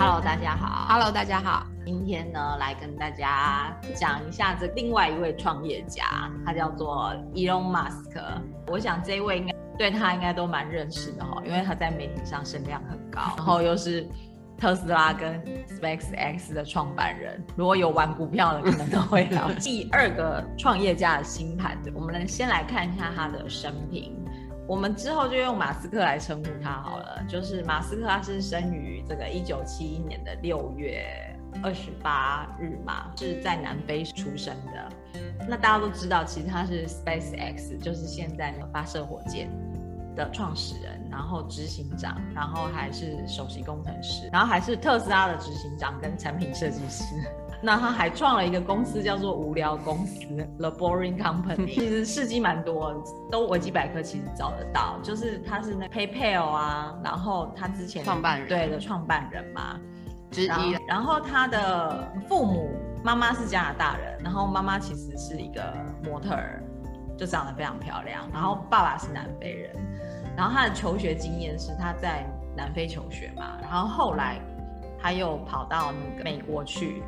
Hello，大家好。Hello，大家好。今天呢，来跟大家讲一下这另外一位创业家，他叫做 Elon Musk。我想这一位应该对他应该都蛮认识的哈，因为他在媒体上声量很高，然后又是特斯拉跟 SpaceX 的创办人。如果有玩股票的，可能都会了解。第二个创业家的星盘，我们来先来看一下他的生平。我们之后就用马斯克来称呼他好了。就是马斯克，他是生于这个一九七一年的六月二十八日嘛，是在南非出生的。那大家都知道，其实他是 SpaceX，就是现在的发射火箭的创始人，然后执行长，然后还是首席工程师，然后还是特斯拉的执行长跟产品设计师。那他还创了一个公司，叫做无聊公司 The Boring Company。其实事迹蛮多，都维基百科其实找得到。就是他是那 PayPal 啊，然后他之前创办人对的创办人嘛之一。然后他的父母妈妈是加拿大人，然后妈妈其实是一个模特儿，就长得非常漂亮。然后爸爸是南非人，然后他的求学经验是他在南非求学嘛，然后后来他又跑到那个美国去。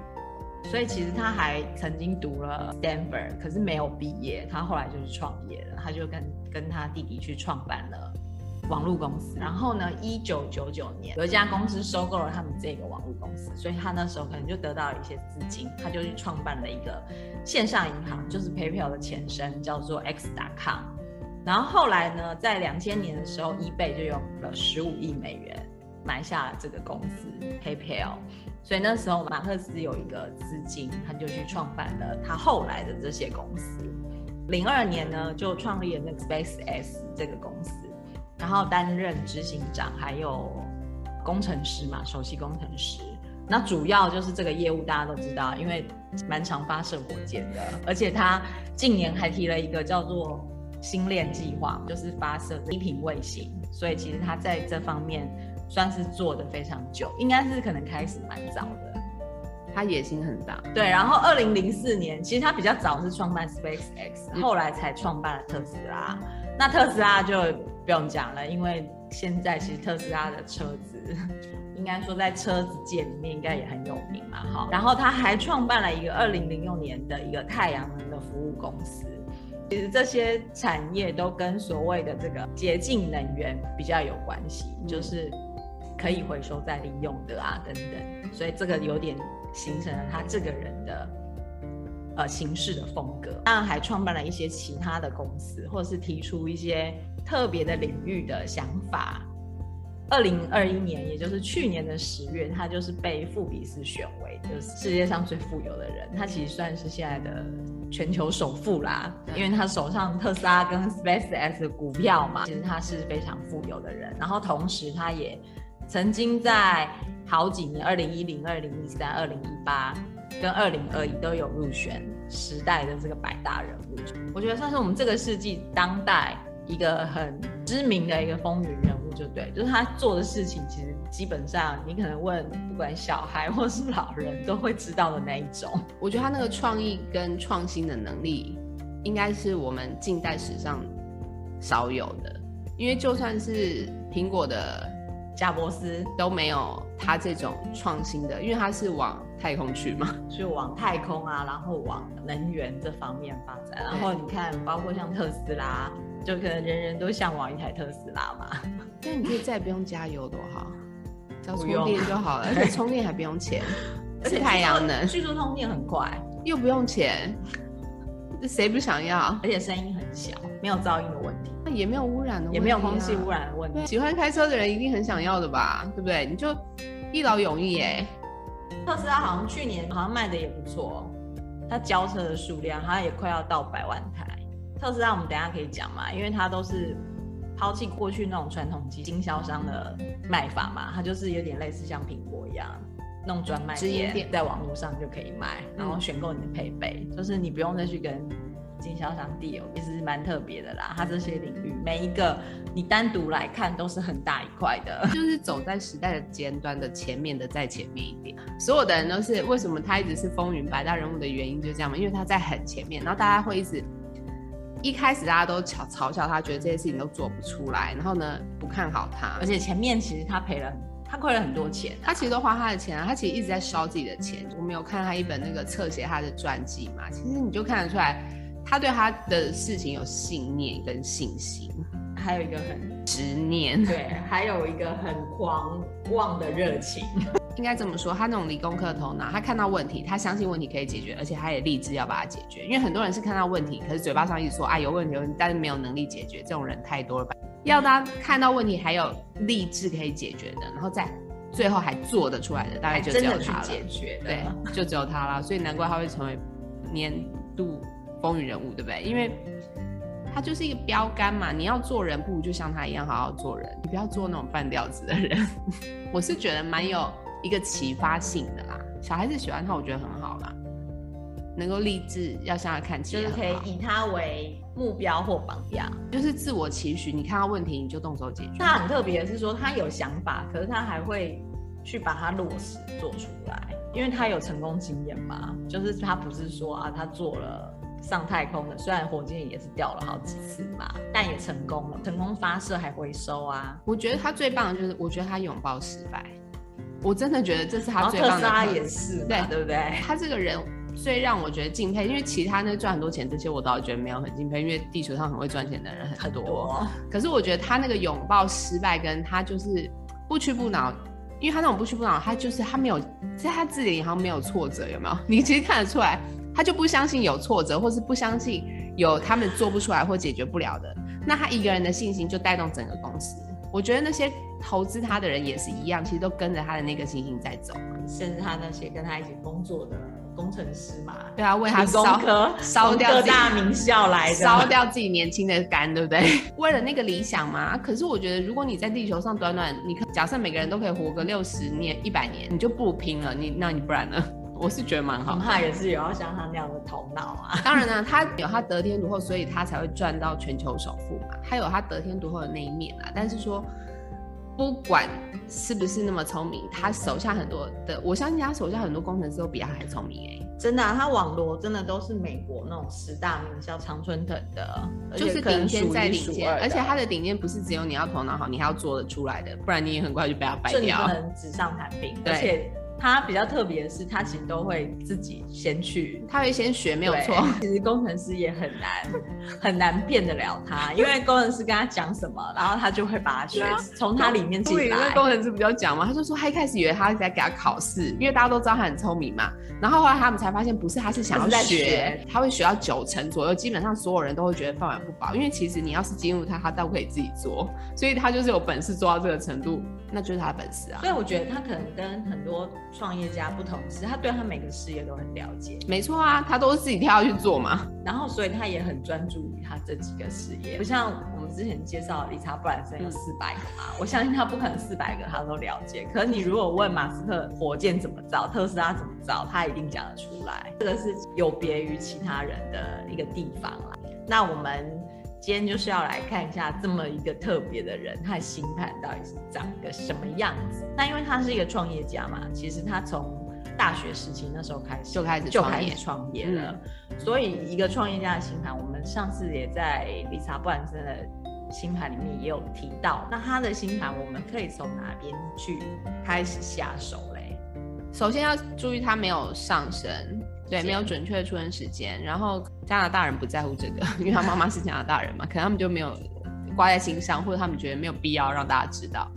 所以其实他还曾经读了 Stanford，可是没有毕业。他后来就去创业了，他就跟跟他弟弟去创办了网络公司。然后呢，一九九九年有一家公司收购了他们这个网络公司，所以他那时候可能就得到了一些资金，他就去创办了一个线上银行，就是 PayPal 的前身，叫做 X.com。然后后来呢，在两千年的时候，eBay 就用了十五亿美元买下了这个公司 PayPal。所以那时候马克思有一个资金，他就去创办了他后来的这些公司。零二年呢，就创立了那个 SpaceX 这个公司，然后担任执行长，还有工程师嘛，首席工程师。那主要就是这个业务，大家都知道，因为蛮常发射火箭的，而且他近年还提了一个叫做星链计划，就是发射低频卫星。所以其实他在这方面。算是做的非常久，应该是可能开始蛮早的。他野心很大，对。然后二零零四年，其实他比较早是创办 SpaceX，后来才创办了特斯拉。那特斯拉就不用讲了，因为现在其实特斯拉的车子，应该说在车子界里面应该也很有名嘛。哈，然后他还创办了一个二零零六年的一个太阳能的服务公司。其实这些产业都跟所谓的这个洁净能源比较有关系，就是。可以回收再利用的啊，等等，所以这个有点形成了他这个人的呃行事的风格。当然还创办了一些其他的公司，或者是提出一些特别的领域的想法。二零二一年，也就是去年的十月，他就是被富比斯选为就是世界上最富有的人。他其实算是现在的全球首富啦，因为他手上特斯拉跟 SpaceX 的股票嘛，其实他是非常富有的人。然后同时他也。曾经在好几年，二零一零、二零一三、二零一八跟二零二一都有入选时代的这个百大人物。我觉得算是我们这个世纪当代一个很知名的一个风云人物，就对，就是他做的事情，其实基本上你可能问不管小孩或是老人都会知道的那一种。我觉得他那个创意跟创新的能力，应该是我们近代史上少有的，因为就算是苹果的。贾伯斯都没有他这种创新的，因为他是往太空去嘛，是往太空啊，然后往能源这方面发展。然后你看，包括像特斯拉，就可能人人都向往一台特斯拉嘛。那你可以再也不用加油多好，只 要充电就好了，而且充电还不用钱，而且太阳能，据说充电很快，又不用钱，这 谁不想要？而且声音很小，没有噪音的问题。也没有污染的问题，啊，也没有空气污染的问题。喜欢开车的人一定很想要的吧，对不对？你就一劳永逸哎。特斯拉好像去年好像卖的也不错，它交车的数量好像也快要到百万台。特斯拉我们等一下可以讲嘛，因为它都是抛弃过去那种传统机经销商的卖法嘛，它就是有点类似像苹果一样弄专卖店，在网络上就可以卖，然后选购你的配备，嗯，就是你不用再去跟。经销商 deal 其实是蛮特别的啦，它这些领域每一个你单独来看都是很大一块的，就是走在时代的尖端的前面的在前面一点。所有的人都是为什么他一直是风云百大人物的原因就是这样嘛，因为他在很前面，然后大家会一直一开始大家都嘲嘲笑他，觉得这些事情都做不出来，然后呢不看好他，而且前面其实他赔了他亏了很多钱，他其实都花他的钱啊，他其实一直在烧自己的钱。我没有看他一本那个侧写他的传记嘛，其实你就看得出来，他对他的事情有信念跟信心，还有一个很执念，对，还有一个很狂妄的热情。应该这么说，他那种理工科的头脑，他看到问题，他相信问题可以解决，而且他也立志要把它解决。因为很多人是看到问题，可是嘴巴上一直说啊有问题有问题，但是没有能力解决，这种人太多了吧？要他看到问题还有立志可以解决的，然后再最后还做得出来的，大概就只有他了。解决对，就只有他了。所以难怪他会成为年度风云人物，对不对？因为他就是一个标杆嘛。你要做人，不如就像他一样好好做人，你不要做那种半吊子的人。我是觉得蛮有。一个启发性的啦，小孩子喜欢他，我觉得很好啦。能够立志要向他看齐，就是可以以他为目标或榜样，就是自我期许。你看到问题，你就动手解决。他很特别的是说，他有想法，可是他还会去把它落实做出来，因为他有成功经验嘛。就是他不是说啊，他做了上太空的，虽然火箭也是掉了好几次嘛，但也成功了，成功发射还回收啊。我觉得他最棒的就是，我觉得他拥抱失败。我真的觉得这是他最棒的。特斯拉也是，对对不对？他这个人最让我觉得敬佩，因为其他那赚很多钱这些，我倒觉得没有很敬佩，因为地球上很会赚钱的人很多。很多。可是我觉得他那个拥抱失败，跟他就是不屈不挠，因为他那种不屈不挠，他就是他没有在他字典里好像没有挫折，有没有？你其实看得出来，他就不相信有挫折，或是不相信有他们做不出来或解决不了的。那他一个人的信心就带动整个公司。我觉得那些投资他的人也是一样，其实都跟着他的那个信心在走，甚至他那些跟他一起工作的工程师嘛，对啊，为他烧烧掉各大名校来的，烧掉自己年轻的肝，对不对？为了那个理想嘛。可是我觉得，如果你在地球上短短，你假设每个人都可以活个六十年、一百年，你就不拼了。你那你不然呢？我是觉得蛮好。他也是有要像他那样的头脑啊。当然呢，他有他得天独厚，所以他才会赚到全球首富嘛。他有他得天独厚的那一面啊。但是说，不管是不是那么聪明，他手下很多的，我相信他手下很多工程师都比他还聪明哎、欸。真的、啊，他网罗真的都是美国那种十大名校常春藤的，就是顶尖在顶尖。而且他的顶尖不是只有你要头脑好，你还要做得出来的，不然你也很快就被他掰掉。不能纸上谈兵，对。他比较特别的是，他其实都会自己先去，他会先学，没有错。其实工程师也很难很难骗得了他，因为工程师跟他讲什么，然后他就会把他学，从他里面进来。因为工程师不就讲嘛，他就说他一开始以为他在给他考试，因为大家都知道他很聪明嘛。然后后来他们才发现不是，他是想要学，学他会学到九成左右，基本上所有人都会觉得饭碗不保，因为其实你要是进入他，他倒可以自己做，所以他就是有本事做到这个程度，那就是他的本事啊。所以我觉得他可能跟很多。创业家不同时，他对他每个事业都很了解。没错啊，他都是自己跳下去做嘛。然后，所以他也很专注于他这几个事业。不像我们之前介绍理查布兰森有四百个嘛，我相信他不可能四百个他都了解。可是你如果问马斯克火箭怎么造，特斯拉怎么造，他一定讲得出来。这个是有别于其他人的一个地方啦。那我们。今天就是要来看一下这么一个特别的人，他的星盘到底是长个什么样子？那因为他是一个创业家嘛，其实他从大学时期那时候开始就开始就开始创业了。嗯、所以一个创业家的星盘，我们上次也在理查布兰森的星盘里面也有提到。那他的星盘，我们可以从哪边去开始下手嘞？首先要注意他没有上升。对，没有准确的出生时间，然后加拿大人不在乎这个，因为他妈妈是加拿大人嘛，可能他们就没有挂在心上，或者他们觉得没有必要让大家知道。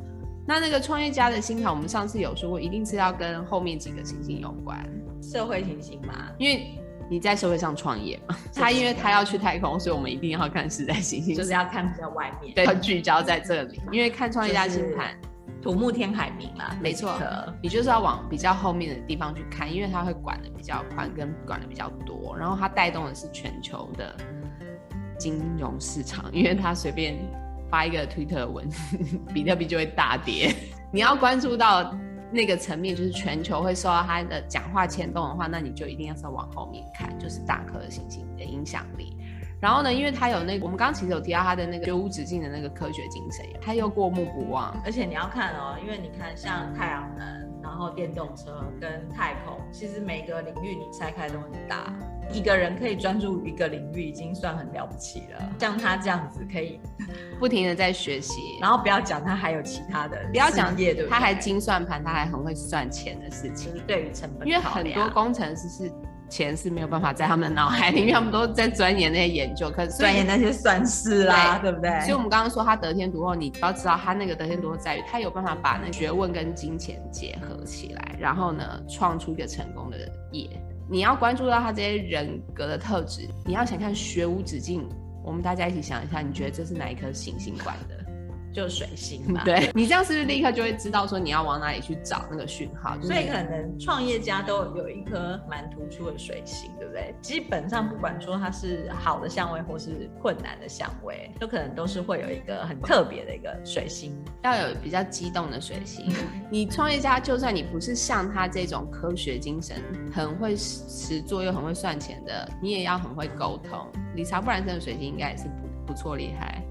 那那个创业家的星盘，我们上次有说过，一定是要跟后面几个行星有关，社会行星嘛，因为你在社会上创业嘛，他因为他要去太空，所以我们一定要看时代行星，就是要看比较外面，对，要聚焦在这里，因为看创业家星盘。就是土木天海明啦，没错，你就是要往比较后面的地方去看，因为它会管的比较宽，跟管的比较多，然后它带动的是全球的金融市场，因为它随便发一个推特文，比特币就会大跌。你要关注到那个层面，就是全球会受到它的讲话牵动的话，那你就一定要是往后面看，就是大颗的行星的影响力。然后呢，因为他有那个，我们刚刚其实有提到他的那个学无止境的那个科学精神，他又过目不忘。而且你要看哦，因为你看像太阳能，然后电动车跟太空，其实每个领域你拆开都很大。一个人可以专注一个领域，已经算很了不起了。像他这样子，可以不停的在学习，然后不要讲他还有其他的，不要讲业，对，他还精算盘，他还很会算钱的事情。就是对于成本，因为很多工程师是钱是没有办法在他们的脑海里，面他们都在钻研那些研究，可是钻研那些算式啦，对，对不对？所以我们刚刚说他得天独厚，你要知道他那个得天独厚在于他有办法把那学问跟金钱结合起来，然后呢，创出一个成功的业。你要关注到他这些人格的特质，你要想看学无止境。我们大家一起想一下，你觉得这是哪一颗行星管的？就是水星嘛，对，你这样是不是立刻就会知道说你要往哪里去找那个讯号？所以可能创业家都有一颗蛮突出的水星，对不对？基本上不管说它是好的相位或是困难的相位，都可能都是会有一个很特别的一个水星，要有比较激动的水星。你创业家就算你不是像他这种科学精神，很会实作又很会算钱的，你也要很会沟通。理查布兰森的水星应该也是不不错厉害。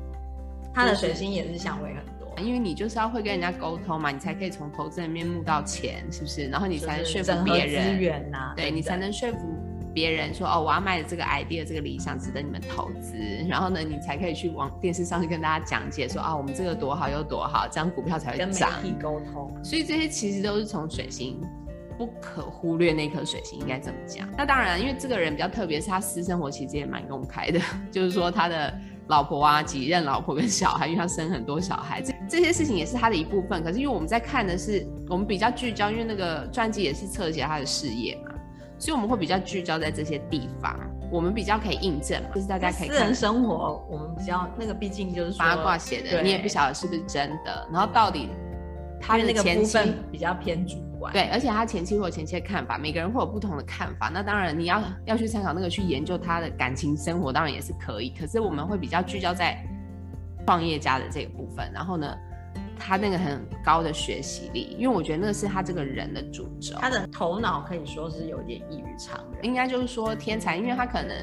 他的水星也是相位很多，因为你就是要会跟人家沟通嘛，你才可以从投资人面募到钱，是不是？然后你才能说服别人，资源呐，对，你才能说服别人说，哦，我要卖的这个 idea 这个理想值得你们投资，然后呢，你才可以去往电视上去跟大家讲解说，啊，我们这个多好又多好，这样股票才会涨。跟媒体沟通，所以这些其实都是从水星，不可忽略那颗水星应该怎么讲？那当然，因为这个人比较特别，是他私生活其实也蛮公开的，就是说他的。老婆啊，几任老婆跟小孩，因为他生很多小孩，这这些事情也是他的一部分。可是因为我们在看的是，我们比较聚焦，因为那个传记也是侧写他的事业嘛，所以我们会比较聚焦在这些地方，我们比较可以印证嘛，就是大家可以看。私人生活，我们比较那个，毕竟就是八卦写的，你也不晓得是不是真的。然后到底他的那个部分比较偏主。对，而且他前妻或前妻的看法，每个人会有不同的看法。那当然，你要要去参考那个去研究他的感情生活，当然也是可以。可是我们会比较聚焦在创业家的这个部分。然后呢，他那个很高的学习力，因为我觉得那个是他这个人的主轴。他的头脑可以说是有点异于常人，应该就是说天才，因为他可能。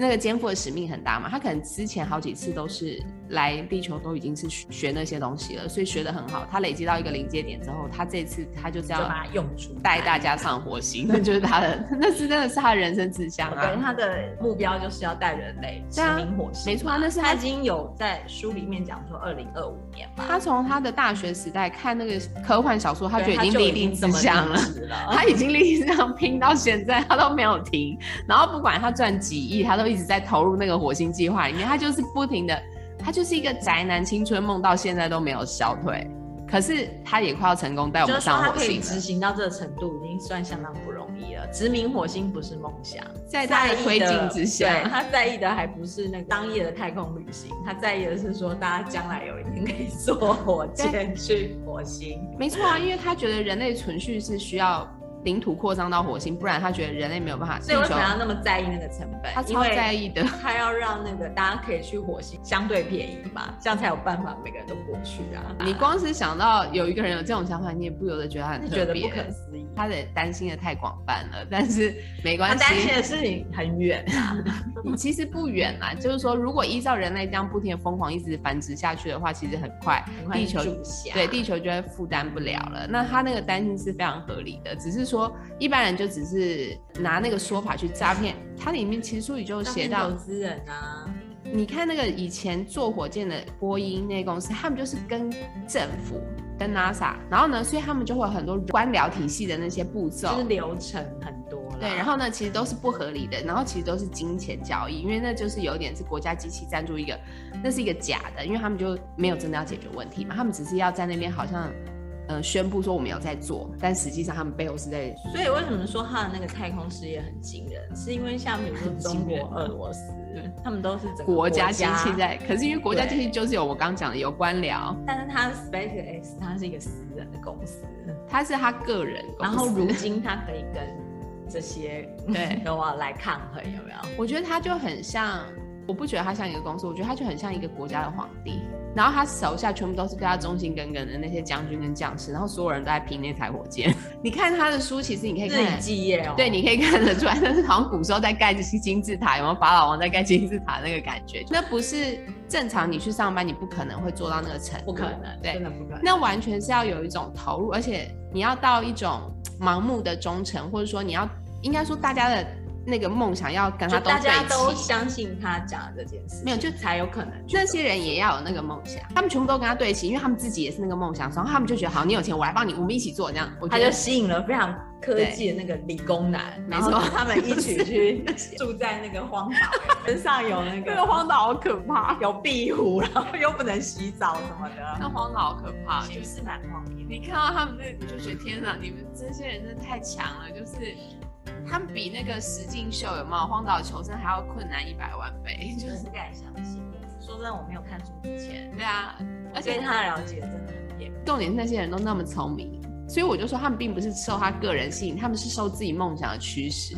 那个肩负的使命很大嘛，他可能之前好几次都是来地球都已经是学那些东西了，所以学得很好。他累积到一个临界点之后，他这次他就是要把它用出，带大家上火星，那 就是他的，那是真的是他的人生志向啊。他的目标就是要带人类殖民火星，没错啊，那是他，他已经有在书里面讲说二零二五年嘛。他从他的大学时代看那个科幻小说，他就已经立定志向了，他已经立定志向拼到现在，他都没有停。然后不管他赚几亿，他都。一直在投入那个火星计划里面，他就是不停的，他就是一个宅男青春梦，到现在都没有消退。可是他也快要成功带我们上火星，执行到这个程度已经算相当不容易了。殖民火星不是梦想，在他的推进之下，他在意的还不是那个当夜的太空旅行，他在意的是说大家将来有一天可以 坐火箭去火星。没错啊，因为他觉得人类存续是需要。领土扩张到火星，不然他觉得人类没有办法。所以为什么要那么在意那个成本？他超在意的，他要让那个大家可以去火星相对便宜嘛，这样才有办法每个人都过去啊。你光是想到有一个人有这种想法，你也不由得觉得他很特别，觉得不可思议。他的担心的太广泛了，但是没关系。他担心的事情很远啊，其实不远啊。就是说，如果依照人类这样不停的疯狂一直繁殖下去的话，其实很快地球对地球就会负担不了了。那他那个担心是非常合理的，只是。说一般人就只是拿那个说法去诈骗，它里面其实书里就写到投资人啊，你看那个以前做火箭的波音那公司，他们就是跟政府、跟 NASA，然后呢，所以他们就会有很多官僚体系的那些步骤，就是流程很多。对，然后呢，其实都是不合理的，然后其实都是金钱交易，因为那就是有点是国家机器赞助一个，那是一个假的，因为他们就没有真的要解决问题嘛，他们只是要在那边好像。呃，宣布说我们有在做，但实际上他们背后是在。所以为什么说他的那个太空事业很惊人？是因为像比如说中国、俄罗斯，他们都是整个国家机器在。可是因为国家机器就是有我刚刚讲的有官僚，但是他 SpaceX 它是一个私人的公司，他是他个人。然后如 今他可以跟这些对 都要来抗衡，有没有？我觉得他就很像。我不觉得他像一个公司，我觉得他就很像一个国家的皇帝。然后他手下全部都是对他忠心耿耿的那些将军跟将士，然后所有人都在拼那台火箭。你看他的书，其实你可以看自己记业哦。对，你可以看得出来，但是好像古时候在盖这些金字塔，有没有法老王在盖金字塔那个感觉？那不是正常你去上班，你不可能会做到那个程度，不可能，对，真的不可能。那完全是要有一种投入，而且你要到一种盲目的忠诚，或者说你要应该说大家的。那个梦想要跟他都大家都相信他讲的这件事，没有就才有可能。那些人也要有那个梦想，他们全部都跟他对齐，因为他们自己也是那个梦想，然后他们就觉得好，你有钱，我来帮你，我们一起做这样。他就吸引了非常科技的那个理工男，没错，他们一起去住在那个荒岛，身上有那个。那个荒岛好可怕，有壁虎，然后又不能洗澡什么的。那荒岛好可怕，就是蛮荒谬。你看到他们那，你就觉得天哪，你们这些人真的太强了，就是。他们比那个实境秀有没有荒岛求生还要困难一百万倍，就是不敢相信。说真的，我没有看书之前，对啊，而且他的了解真的很严。重点是那些人都那么聪明，所以我就说他们并不是受他个人吸引，他们是受自己梦想的驱使，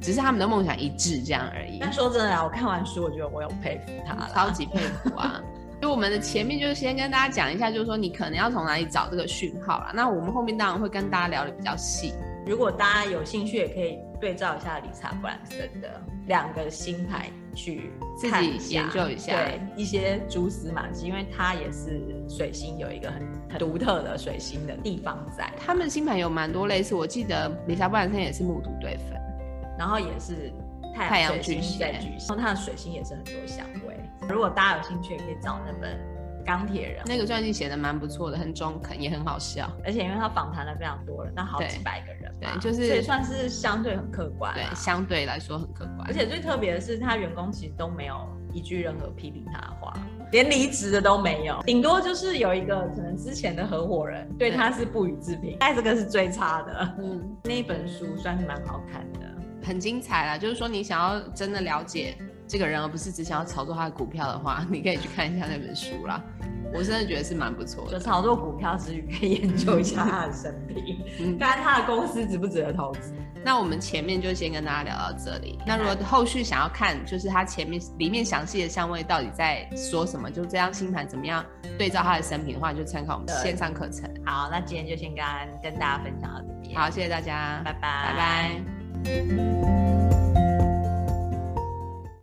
只是他们的梦想一致这样而已。但说真的啊，我看完书，我觉得我有佩服他了，超级佩服啊！就我们的前面就是先跟大家讲一下，就是说你可能要从哪里找这个讯号啦。那我们后面当然会跟大家聊的比较细。如果大家有兴趣，也可以对照一下理查布兰森的两个星牌去自己研究一下，对一些蛛丝马迹，因为它也是水星有一个很很独特的水星的地方在。他们星盘有蛮多类似，我记得理查布兰森也是木土对分，然后也是太阳巨蟹在巨蟹，然后他的水星也是很多相位。如果大家有兴趣，也可以找那本。钢铁人那个传记写的蛮不错的，很中肯，也很好笑，而且因为他访谈了非常多人，那好几百个人，对，就是所以算是相对很客观，对，相对来说很客观。而且最特别的是，他员工其实都没有一句任何批评他的话，连离职的都没有，顶多就是有一个可能之前的合伙人对他是不予置评，但这个是最差的。嗯，那一本书算是蛮好看的，很精彩啦。就是说你想要真的了解。这个人，而不是只想要炒作他的股票的话，你可以去看一下那本书啦。我真的觉得是蛮不错的。就炒作股票之余，可以研究一下他的生平，看看他的公司值不值得投资。那我们前面就先跟大家聊到这里。那如果后续想要看，就是他前面里面详细的相位到底在说什么，就这张星盘怎么样对照他的生平的话，就参考我们的线上课程。好，那今天就先跟跟大家分享到这边。好，谢谢大家，拜拜，拜拜。